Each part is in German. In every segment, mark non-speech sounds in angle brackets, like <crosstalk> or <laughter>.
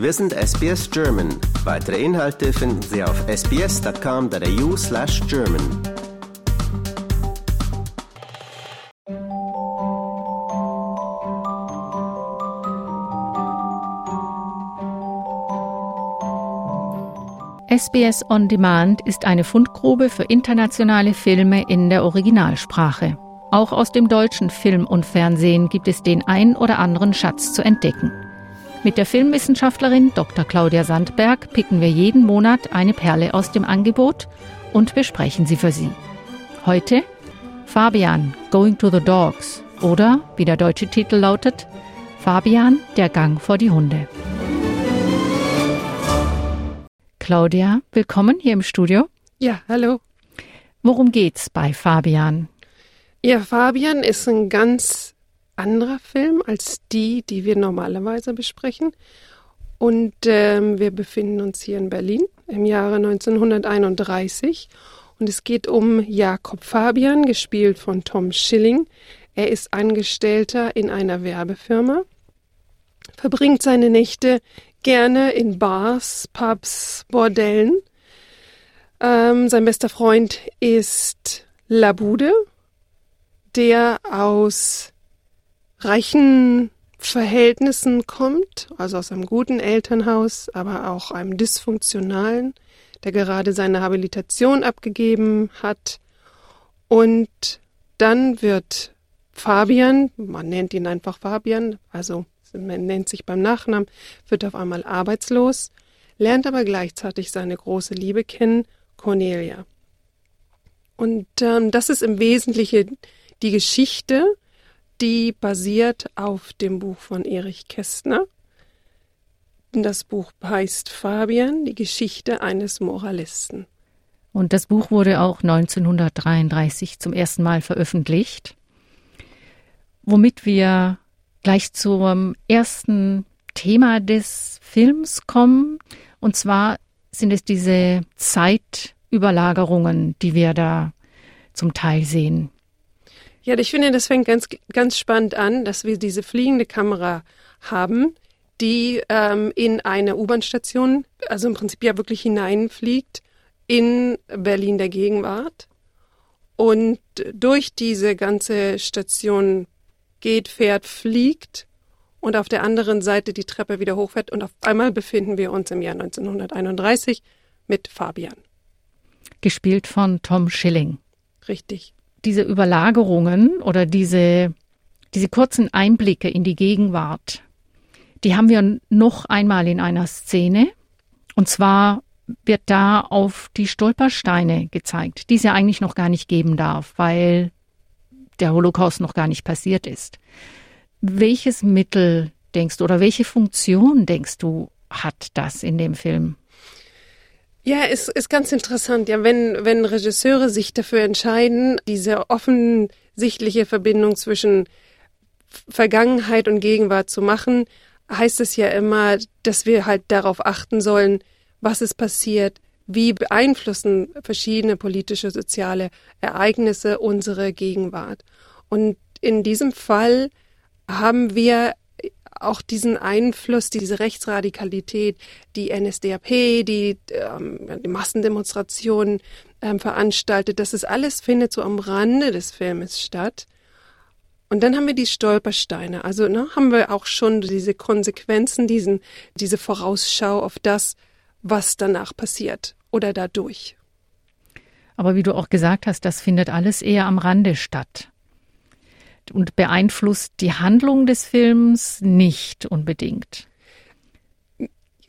Wir sind SBS German. Weitere Inhalte finden Sie auf sbs.com.au slash German. SBS On Demand ist eine Fundgrube für internationale Filme in der Originalsprache. Auch aus dem deutschen Film und Fernsehen gibt es den ein oder anderen Schatz zu entdecken. Mit der Filmwissenschaftlerin Dr. Claudia Sandberg picken wir jeden Monat eine Perle aus dem Angebot und besprechen sie für Sie. Heute Fabian Going to the Dogs oder, wie der deutsche Titel lautet, Fabian der Gang vor die Hunde. Claudia, willkommen hier im Studio. Ja, hallo. Worum geht's bei Fabian? Ja, Fabian ist ein ganz anderer Film als die, die wir normalerweise besprechen. Und ähm, wir befinden uns hier in Berlin im Jahre 1931. Und es geht um Jakob Fabian, gespielt von Tom Schilling. Er ist Angestellter in einer Werbefirma, verbringt seine Nächte gerne in Bars, Pubs, Bordellen. Ähm, sein bester Freund ist Labude, der aus reichen Verhältnissen kommt, also aus einem guten Elternhaus, aber auch einem dysfunktionalen, der gerade seine Habilitation abgegeben hat. Und dann wird Fabian, man nennt ihn einfach Fabian, also man nennt sich beim Nachnamen, wird auf einmal arbeitslos, lernt aber gleichzeitig seine große Liebe kennen, Cornelia. Und ähm, das ist im Wesentlichen die Geschichte, die basiert auf dem Buch von Erich Kästner. Das Buch heißt Fabian, die Geschichte eines Moralisten. Und das Buch wurde auch 1933 zum ersten Mal veröffentlicht, womit wir gleich zum ersten Thema des Films kommen. Und zwar sind es diese Zeitüberlagerungen, die wir da zum Teil sehen. Ja, ich finde, das fängt ganz, ganz spannend an, dass wir diese fliegende Kamera haben, die ähm, in eine U-Bahn-Station, also im Prinzip ja wirklich hineinfliegt in Berlin der Gegenwart und durch diese ganze Station geht, fährt, fliegt und auf der anderen Seite die Treppe wieder hochfährt und auf einmal befinden wir uns im Jahr 1931 mit Fabian. Gespielt von Tom Schilling. Richtig. Diese Überlagerungen oder diese, diese kurzen Einblicke in die Gegenwart, die haben wir noch einmal in einer Szene. Und zwar wird da auf die Stolpersteine gezeigt, die es ja eigentlich noch gar nicht geben darf, weil der Holocaust noch gar nicht passiert ist. Welches Mittel denkst du oder welche Funktion denkst du hat das in dem Film? Ja, es ist ganz interessant. Ja, wenn, wenn Regisseure sich dafür entscheiden, diese offensichtliche Verbindung zwischen Vergangenheit und Gegenwart zu machen, heißt es ja immer, dass wir halt darauf achten sollen, was ist passiert, wie beeinflussen verschiedene politische, soziale Ereignisse unsere Gegenwart. Und in diesem Fall haben wir auch diesen Einfluss, diese Rechtsradikalität, die NSDAP, die, ähm, die Massendemonstrationen ähm, veranstaltet, das ist alles findet so am Rande des Filmes statt. Und dann haben wir die Stolpersteine. Also ne, haben wir auch schon diese Konsequenzen, diesen, diese Vorausschau auf das, was danach passiert oder dadurch. Aber wie du auch gesagt hast, das findet alles eher am Rande statt und beeinflusst die Handlung des Films nicht unbedingt.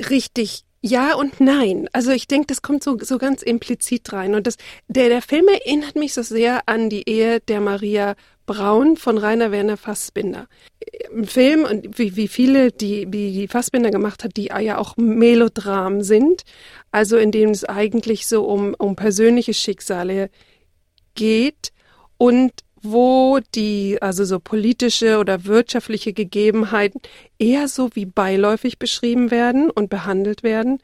Richtig. Ja und nein. Also ich denke, das kommt so, so ganz implizit rein. Und das, der, der Film erinnert mich so sehr an die Ehe der Maria Braun von Rainer Werner Fassbinder. Im Film, und wie, wie viele, die, wie die Fassbinder gemacht hat, die ja auch Melodram sind, also in denen es eigentlich so um, um persönliche Schicksale geht und wo die, also so politische oder wirtschaftliche Gegebenheiten eher so wie beiläufig beschrieben werden und behandelt werden,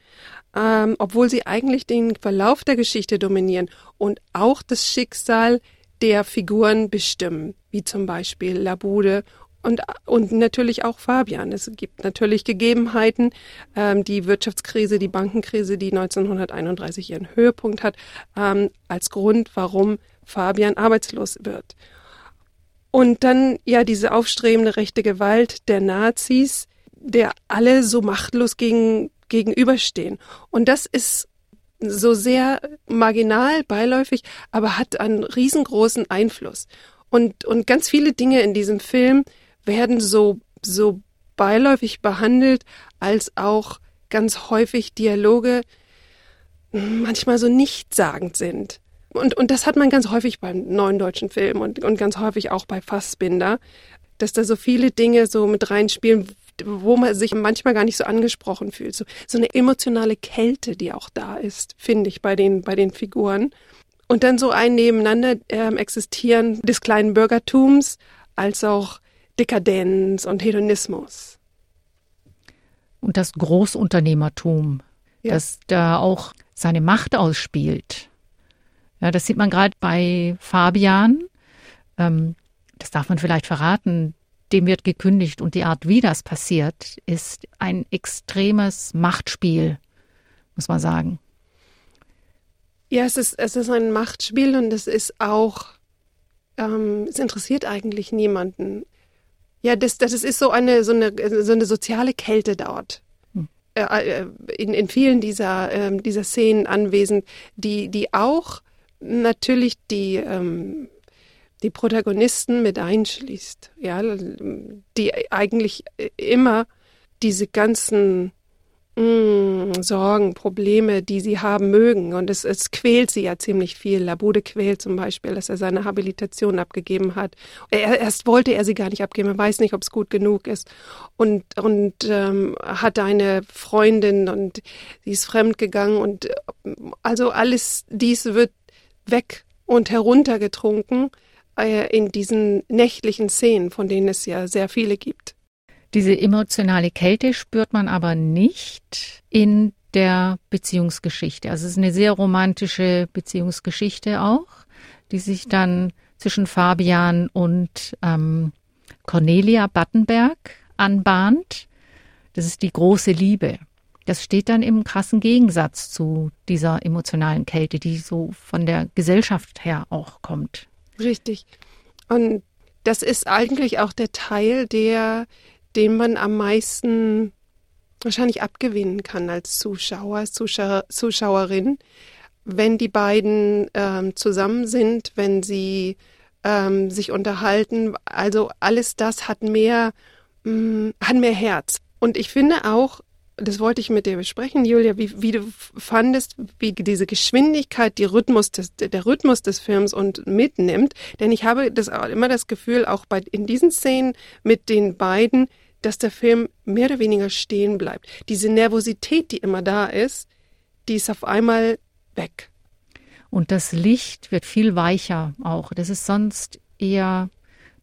ähm, obwohl sie eigentlich den Verlauf der Geschichte dominieren und auch das Schicksal der Figuren bestimmen, wie zum Beispiel Labude und, und natürlich auch Fabian. Es gibt natürlich Gegebenheiten, ähm, die Wirtschaftskrise, die Bankenkrise, die 1931 ihren Höhepunkt hat, ähm, als Grund, warum Fabian arbeitslos wird. Und dann ja diese aufstrebende rechte Gewalt der Nazis, der alle so machtlos gegen, gegenüberstehen. Und das ist so sehr marginal, beiläufig, aber hat einen riesengroßen Einfluss. Und, und ganz viele Dinge in diesem Film werden so, so beiläufig behandelt, als auch ganz häufig Dialoge manchmal so nichtssagend sind. Und, und das hat man ganz häufig beim neuen deutschen Film und, und ganz häufig auch bei Fassbinder, dass da so viele Dinge so mit reinspielen, wo man sich manchmal gar nicht so angesprochen fühlt. So, so eine emotionale Kälte, die auch da ist, finde ich, bei den, bei den Figuren. Und dann so ein Nebeneinander äh, existieren des kleinen Bürgertums als auch Dekadenz und Hedonismus. Und das Großunternehmertum, ja. das da auch seine Macht ausspielt. Ja, das sieht man gerade bei Fabian. Ähm, das darf man vielleicht verraten. Dem wird gekündigt und die Art, wie das passiert, ist ein extremes Machtspiel, muss man sagen. Ja, es ist, es ist ein Machtspiel und es ist auch, ähm, es interessiert eigentlich niemanden. Ja, das, das ist so eine, so eine, so eine soziale Kälte dort. Hm. Äh, äh, in, in vielen dieser, äh, dieser Szenen anwesend, die, die auch natürlich die, ähm, die Protagonisten mit einschließt. Ja, die eigentlich immer diese ganzen mh, Sorgen, Probleme, die sie haben mögen. Und es, es quält sie ja ziemlich viel. Labude quält zum Beispiel, dass er seine Habilitation abgegeben hat. Er, erst wollte er sie gar nicht abgeben, er weiß nicht, ob es gut genug ist. Und, und ähm, hat eine Freundin und sie ist fremdgegangen. Und also alles dies wird weg und heruntergetrunken äh, in diesen nächtlichen Szenen, von denen es ja sehr viele gibt. Diese emotionale Kälte spürt man aber nicht in der Beziehungsgeschichte. Also es ist eine sehr romantische Beziehungsgeschichte auch, die sich dann zwischen Fabian und ähm, Cornelia Battenberg anbahnt. Das ist die große Liebe. Das steht dann im krassen Gegensatz zu dieser emotionalen Kälte, die so von der Gesellschaft her auch kommt. Richtig. Und das ist eigentlich auch der Teil, der den man am meisten wahrscheinlich abgewinnen kann als Zuschauer, Zuschauer Zuschauerin, wenn die beiden ähm, zusammen sind, wenn sie ähm, sich unterhalten. Also alles das hat mehr, mh, mm, hat mehr Herz. Und ich finde auch, das wollte ich mit dir besprechen, Julia, wie, wie du fandest, wie diese Geschwindigkeit, die Rhythmus des, der Rhythmus des Films und mitnimmt. Denn ich habe das immer das Gefühl, auch bei, in diesen Szenen mit den beiden, dass der Film mehr oder weniger stehen bleibt. Diese Nervosität, die immer da ist, die ist auf einmal weg. Und das Licht wird viel weicher auch. Das ist sonst eher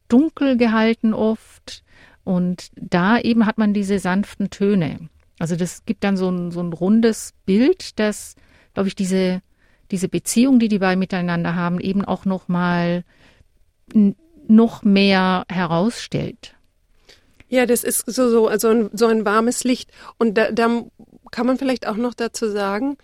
dunkel gehalten oft. Und da eben hat man diese sanften Töne. Also das gibt dann so ein, so ein rundes Bild, das, glaube ich, diese, diese Beziehung, die die beiden miteinander haben, eben auch noch mal noch mehr herausstellt. Ja, das ist so, so, so, ein, so ein warmes Licht. Und da, da kann man vielleicht auch noch dazu sagen,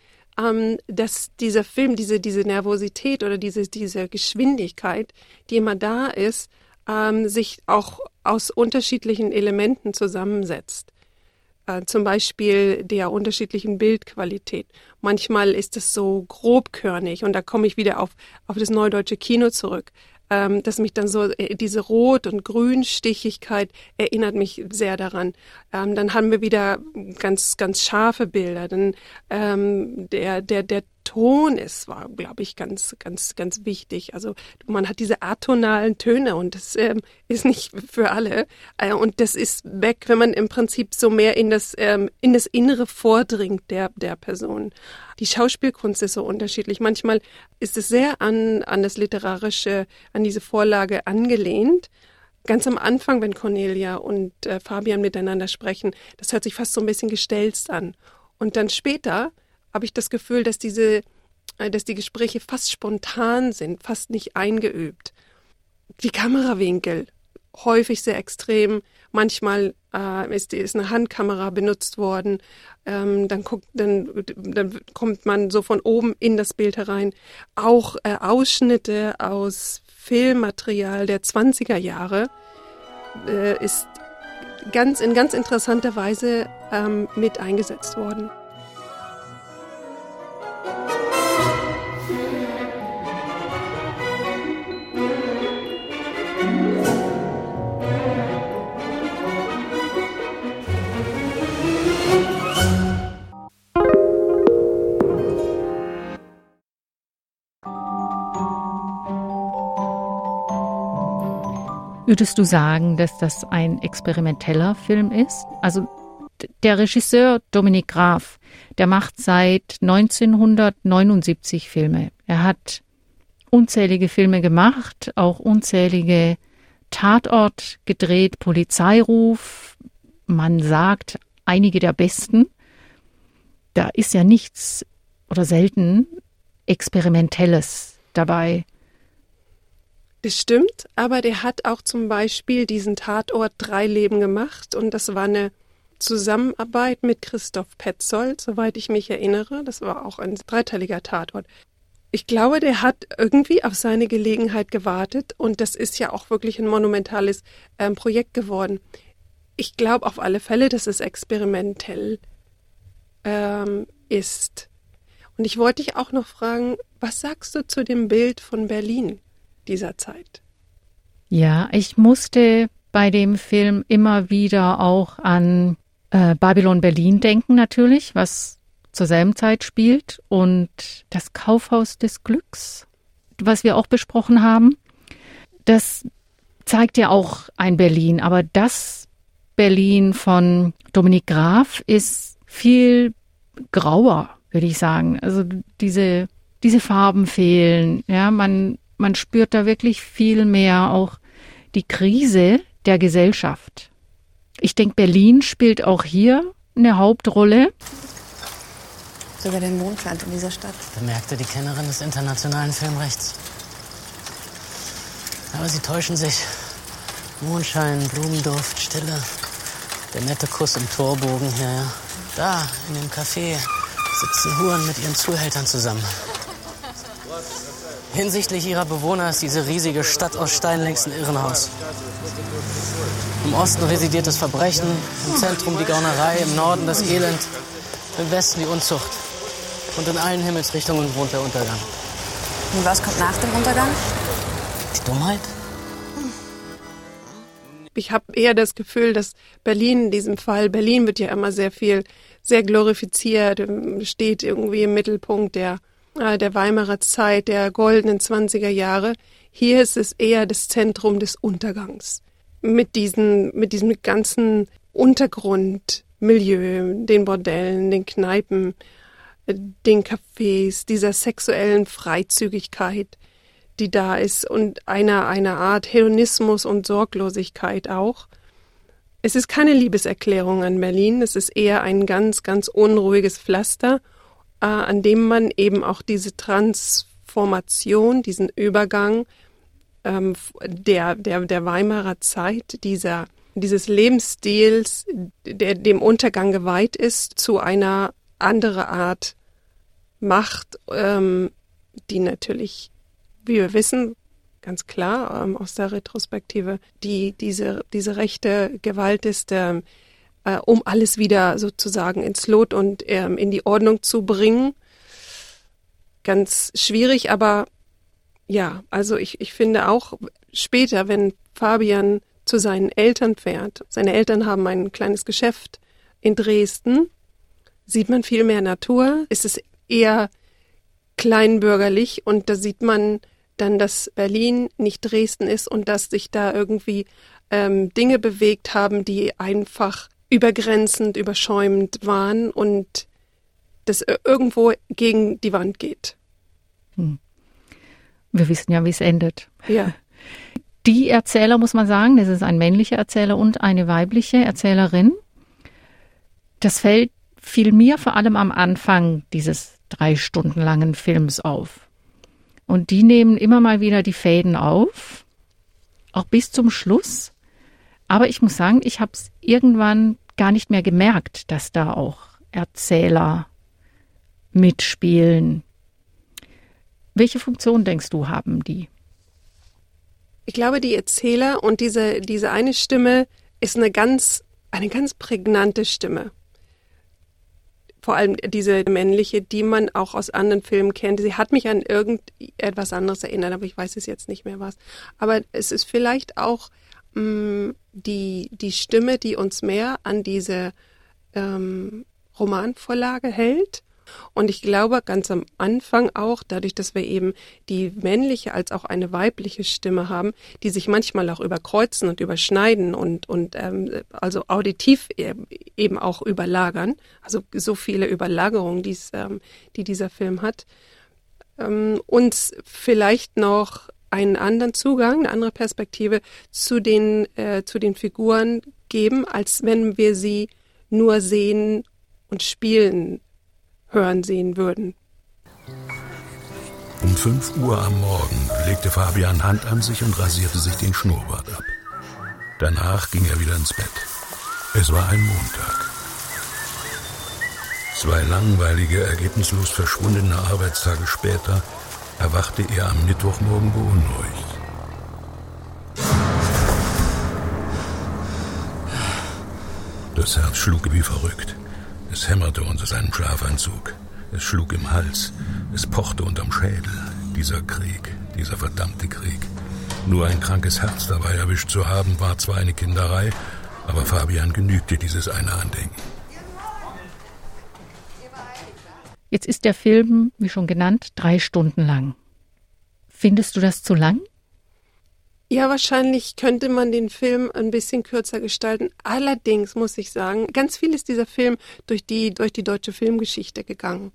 ähm, dass dieser Film, diese, diese Nervosität oder diese, diese Geschwindigkeit, die immer da ist, ähm, sich auch aus unterschiedlichen Elementen zusammensetzt. Äh, zum Beispiel der unterschiedlichen Bildqualität. Manchmal ist es so grobkörnig und da komme ich wieder auf, auf das neudeutsche Kino zurück ähm, dass mich dann so äh, diese Rot- und Grünstichigkeit erinnert mich sehr daran. Ähm, dann haben wir wieder ganz, ganz scharfe Bilder. Dann ähm, der, der, der Ton ist, war, glaube ich, ganz, ganz, ganz wichtig. Also man hat diese atonalen Töne und das ähm, ist nicht für alle. Äh, und das ist weg, wenn man im Prinzip so mehr in das, ähm, in das Innere vordringt der, der Person. Die Schauspielkunst ist so unterschiedlich. Manchmal ist es sehr an, an das Literarische, an diese Vorlage angelehnt. Ganz am Anfang, wenn Cornelia und äh, Fabian miteinander sprechen, das hört sich fast so ein bisschen gestelzt an. Und dann später habe ich das Gefühl, dass diese, äh, dass die Gespräche fast spontan sind, fast nicht eingeübt. Die Kamerawinkel häufig sehr extrem. Manchmal äh, ist, ist eine Handkamera benutzt worden. Ähm, dann, guckt, dann, dann kommt man so von oben in das Bild herein. Auch äh, Ausschnitte aus Filmmaterial der 20er Jahre äh, ist ganz in ganz interessanter Weise ähm, mit eingesetzt worden. Würdest du sagen, dass das ein experimenteller Film ist? Also der Regisseur Dominik Graf, der macht seit 1979 Filme. Er hat unzählige Filme gemacht, auch unzählige Tatort gedreht, Polizeiruf, man sagt einige der besten. Da ist ja nichts oder selten Experimentelles dabei. Das stimmt, aber der hat auch zum Beispiel diesen Tatort Drei Leben gemacht und das war eine Zusammenarbeit mit Christoph Petzold, soweit ich mich erinnere. Das war auch ein dreiteiliger Tatort. Ich glaube, der hat irgendwie auf seine Gelegenheit gewartet und das ist ja auch wirklich ein monumentales ähm, Projekt geworden. Ich glaube auf alle Fälle, dass es experimentell ähm, ist. Und ich wollte dich auch noch fragen, was sagst du zu dem Bild von Berlin? Dieser Zeit. Ja, ich musste bei dem Film immer wieder auch an äh, Babylon Berlin denken natürlich, was zur selben Zeit spielt und das Kaufhaus des Glücks, was wir auch besprochen haben. Das zeigt ja auch ein Berlin, aber das Berlin von Dominik Graf ist viel grauer, würde ich sagen. Also diese, diese Farben fehlen. Ja, man man spürt da wirklich viel mehr auch die Krise der Gesellschaft. Ich denke, Berlin spielt auch hier eine Hauptrolle. Sogar den Mond scheint in dieser Stadt. Bemerkte die Kennerin des internationalen Filmrechts. Aber sie täuschen sich. Mondschein, Blumenduft, Stille. Der nette Kuss im Torbogen hier, ja. Da, in dem Café, sitzen Huren mit ihren Zuhältern zusammen. Hinsichtlich ihrer Bewohner ist diese riesige Stadt aus Stein längst ein Irrenhaus. Im Osten residiert das Verbrechen, im Zentrum die Gaunerei, im Norden das Elend, im Westen die Unzucht. Und in allen Himmelsrichtungen wohnt der Untergang. Und was kommt nach dem Untergang? Die Dummheit? Ich habe eher das Gefühl, dass Berlin in diesem Fall, Berlin wird ja immer sehr viel, sehr glorifiziert, steht irgendwie im Mittelpunkt der der Weimarer Zeit, der goldenen 20er Jahre. Hier ist es eher das Zentrum des Untergangs. Mit diesen, mit diesem ganzen Untergrundmilieu, den Bordellen, den Kneipen, den Cafés, dieser sexuellen Freizügigkeit, die da ist und einer, einer Art Hedonismus und Sorglosigkeit auch. Es ist keine Liebeserklärung an Berlin, es ist eher ein ganz, ganz unruhiges Pflaster äh, an dem man eben auch diese Transformation, diesen Übergang ähm, der, der, der Weimarer Zeit, dieser, dieses Lebensstils, der dem Untergang geweiht ist, zu einer anderen Art Macht, ähm, die natürlich, wie wir wissen, ganz klar ähm, aus der Retrospektive, die diese, diese rechte Gewalt ist, ähm, äh, um alles wieder sozusagen ins Lot und ähm, in die Ordnung zu bringen. Ganz schwierig, aber ja, also ich, ich finde auch später, wenn Fabian zu seinen Eltern fährt, seine Eltern haben ein kleines Geschäft in Dresden, sieht man viel mehr Natur, ist es eher kleinbürgerlich und da sieht man dann, dass Berlin nicht Dresden ist und dass sich da irgendwie ähm, Dinge bewegt haben, die einfach übergrenzend, überschäumend waren und das irgendwo gegen die Wand geht. Hm. Wir wissen ja, wie es endet. Ja. <laughs> Die Erzähler, muss man sagen, das ist ein männlicher Erzähler und eine weibliche Erzählerin. Das fällt fiel mir vor allem am Anfang dieses drei Stunden langen Films auf. Und die nehmen immer mal wieder die Fäden auf, auch bis zum Schluss. Aber ich muss sagen, ich habe es irgendwann gar nicht mehr gemerkt, dass da auch Erzähler mitspielen. Welche Funktion denkst du haben die? Ich glaube, die Erzähler und diese, diese eine Stimme ist eine ganz, eine ganz prägnante Stimme. Vor allem diese männliche, die man auch aus anderen Filmen kennt. Sie hat mich an irgendetwas anderes erinnert, aber ich weiß es jetzt nicht mehr was. Aber es ist vielleicht auch mh, mm, die, die Stimme, die uns mehr an diese ähm, Romanvorlage hält. Und ich glaube ganz am Anfang auch, dadurch, dass wir eben die männliche als auch eine weibliche Stimme haben, die sich manchmal auch überkreuzen und überschneiden und, und ähm, also auditiv eben auch überlagern, also so viele Überlagerungen, ähm, die dieser Film hat, ähm, uns vielleicht noch einen anderen Zugang, eine andere Perspektive zu den, äh, zu den Figuren geben, als wenn wir sie nur sehen und spielen hören sehen würden. Um 5 Uhr am Morgen legte Fabian Hand an sich und rasierte sich den Schnurrbart ab. Danach ging er wieder ins Bett. Es war ein Montag. Zwei langweilige, ergebnislos verschwundene Arbeitstage später erwachte er am Mittwochmorgen beunruhigt. Das Herz schlug wie verrückt. Es hämmerte unter seinem Schlafanzug. Es schlug im Hals. Es pochte unterm Schädel. Dieser Krieg, dieser verdammte Krieg. Nur ein krankes Herz dabei erwischt zu haben, war zwar eine Kinderei, aber Fabian genügte dieses eine Andenken. Jetzt ist der Film, wie schon genannt, drei Stunden lang. Findest du das zu lang? Ja, wahrscheinlich könnte man den Film ein bisschen kürzer gestalten. Allerdings muss ich sagen, ganz viel ist dieser Film durch die, durch die deutsche Filmgeschichte gegangen.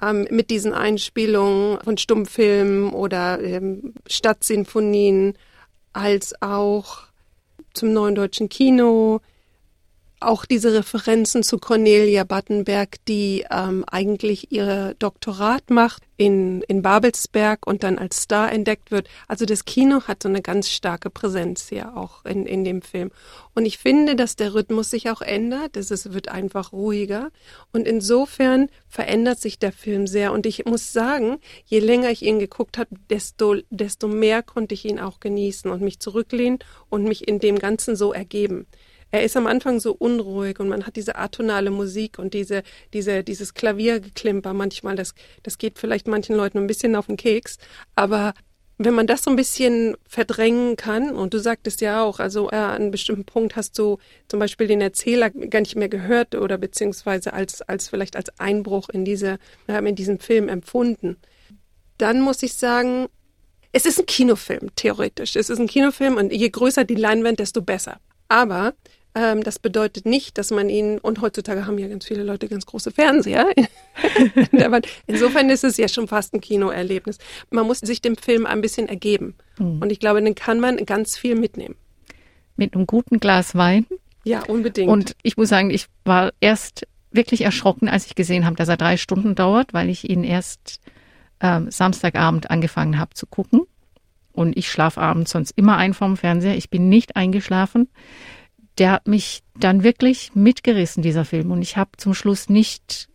Ähm, mit diesen Einspielungen von Stummfilmen oder ähm, Stadtsinfonien, als auch zum neuen deutschen Kino, auch diese Referenzen zu Cornelia Battenberg, die ähm, eigentlich ihr Doktorat macht in, in Babelsberg und dann als Star entdeckt wird. Also das Kino hat so eine ganz starke Präsenz hier auch in, in dem Film. Und ich finde, dass der Rhythmus sich auch ändert. Es wird einfach ruhiger. Und insofern verändert sich der Film sehr. Und ich muss sagen, je länger ich ihn geguckt habe, desto, desto mehr konnte ich ihn auch genießen und mich zurücklehnen und mich in dem Ganzen so ergeben er ist am Anfang so unruhig und man hat diese atonale Musik und diese, diese, dieses Klaviergeklimper manchmal, das, das geht vielleicht manchen Leuten ein bisschen auf den Keks, aber wenn man das so ein bisschen verdrängen kann, und du sagtest ja auch, also äh, an einem bestimmten Punkt hast du zum Beispiel den Erzähler gar nicht mehr gehört oder beziehungsweise als, als vielleicht als Einbruch in diese, äh, in diesem Film empfunden, dann muss ich sagen, es ist ein Kinofilm, theoretisch. Es ist ein Kinofilm und je größer die Leinwand, desto besser. Aber ähm, das bedeutet nicht, dass man ihn, und heutzutage haben ja ganz viele Leute ganz große Fernseher. <laughs> Insofern ist es ja schon fast ein Kinoerlebnis. Man muss sich dem Film ein bisschen ergeben. Mhm. Und ich glaube, dann kann man ganz viel mitnehmen. Mit einem guten Glas Wein. Ja, unbedingt. Und ich muss sagen, ich war erst wirklich erschrocken, als ich gesehen habe, dass er drei Stunden dauert, weil ich ihn erst ähm, Samstagabend angefangen habe zu gucken. Und ich schlafe abends sonst immer ein vorm Fernseher. Ich bin nicht eingeschlafen der hat mich dann wirklich mitgerissen, dieser Film. Und ich habe zum Schluss nicht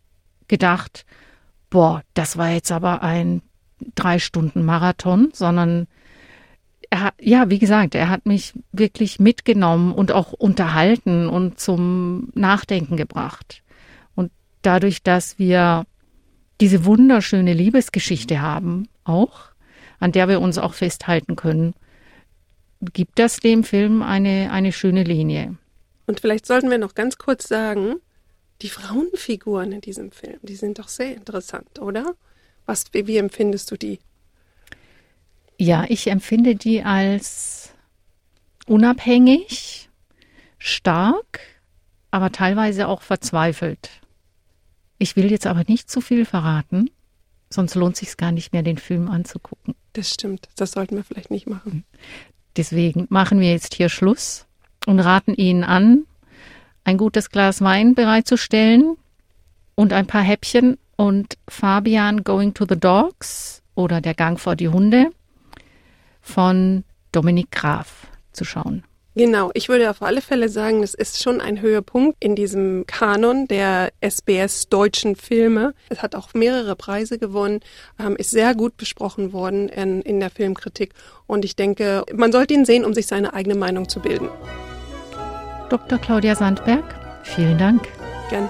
gedacht, boah, das war jetzt aber ein drei Stunden Marathon, sondern er hat, ja, wie gesagt, er hat mich wirklich mitgenommen und auch unterhalten und zum Nachdenken gebracht. Und dadurch, dass wir diese wunderschöne Liebesgeschichte haben, auch, an der wir uns auch festhalten können, gibt das dem Film eine, eine schöne Linie. Und vielleicht sollten wir noch ganz kurz sagen, die Frauenfiguren in diesem Film, die sind doch sehr interessant, oder? Was, wie, wie empfindest du die? Ja, ich empfinde die als unabhängig, stark, aber teilweise auch verzweifelt. Ich will jetzt aber nicht zu viel verraten, sonst lohnt sich gar nicht mehr, den Film anzugucken. Das stimmt, das sollten wir vielleicht nicht machen. Deswegen machen wir jetzt hier Schluss und raten Ihnen an, ein gutes Glas Wein bereitzustellen und ein paar Häppchen und Fabian Going to the Dogs oder Der Gang vor die Hunde von Dominik Graf zu schauen. Genau, ich würde auf alle Fälle sagen, es ist schon ein Höhepunkt in diesem Kanon der SBS deutschen Filme. Es hat auch mehrere Preise gewonnen, ähm, ist sehr gut besprochen worden in, in der Filmkritik und ich denke, man sollte ihn sehen, um sich seine eigene Meinung zu bilden. Dr. Claudia Sandberg, vielen Dank. Gern.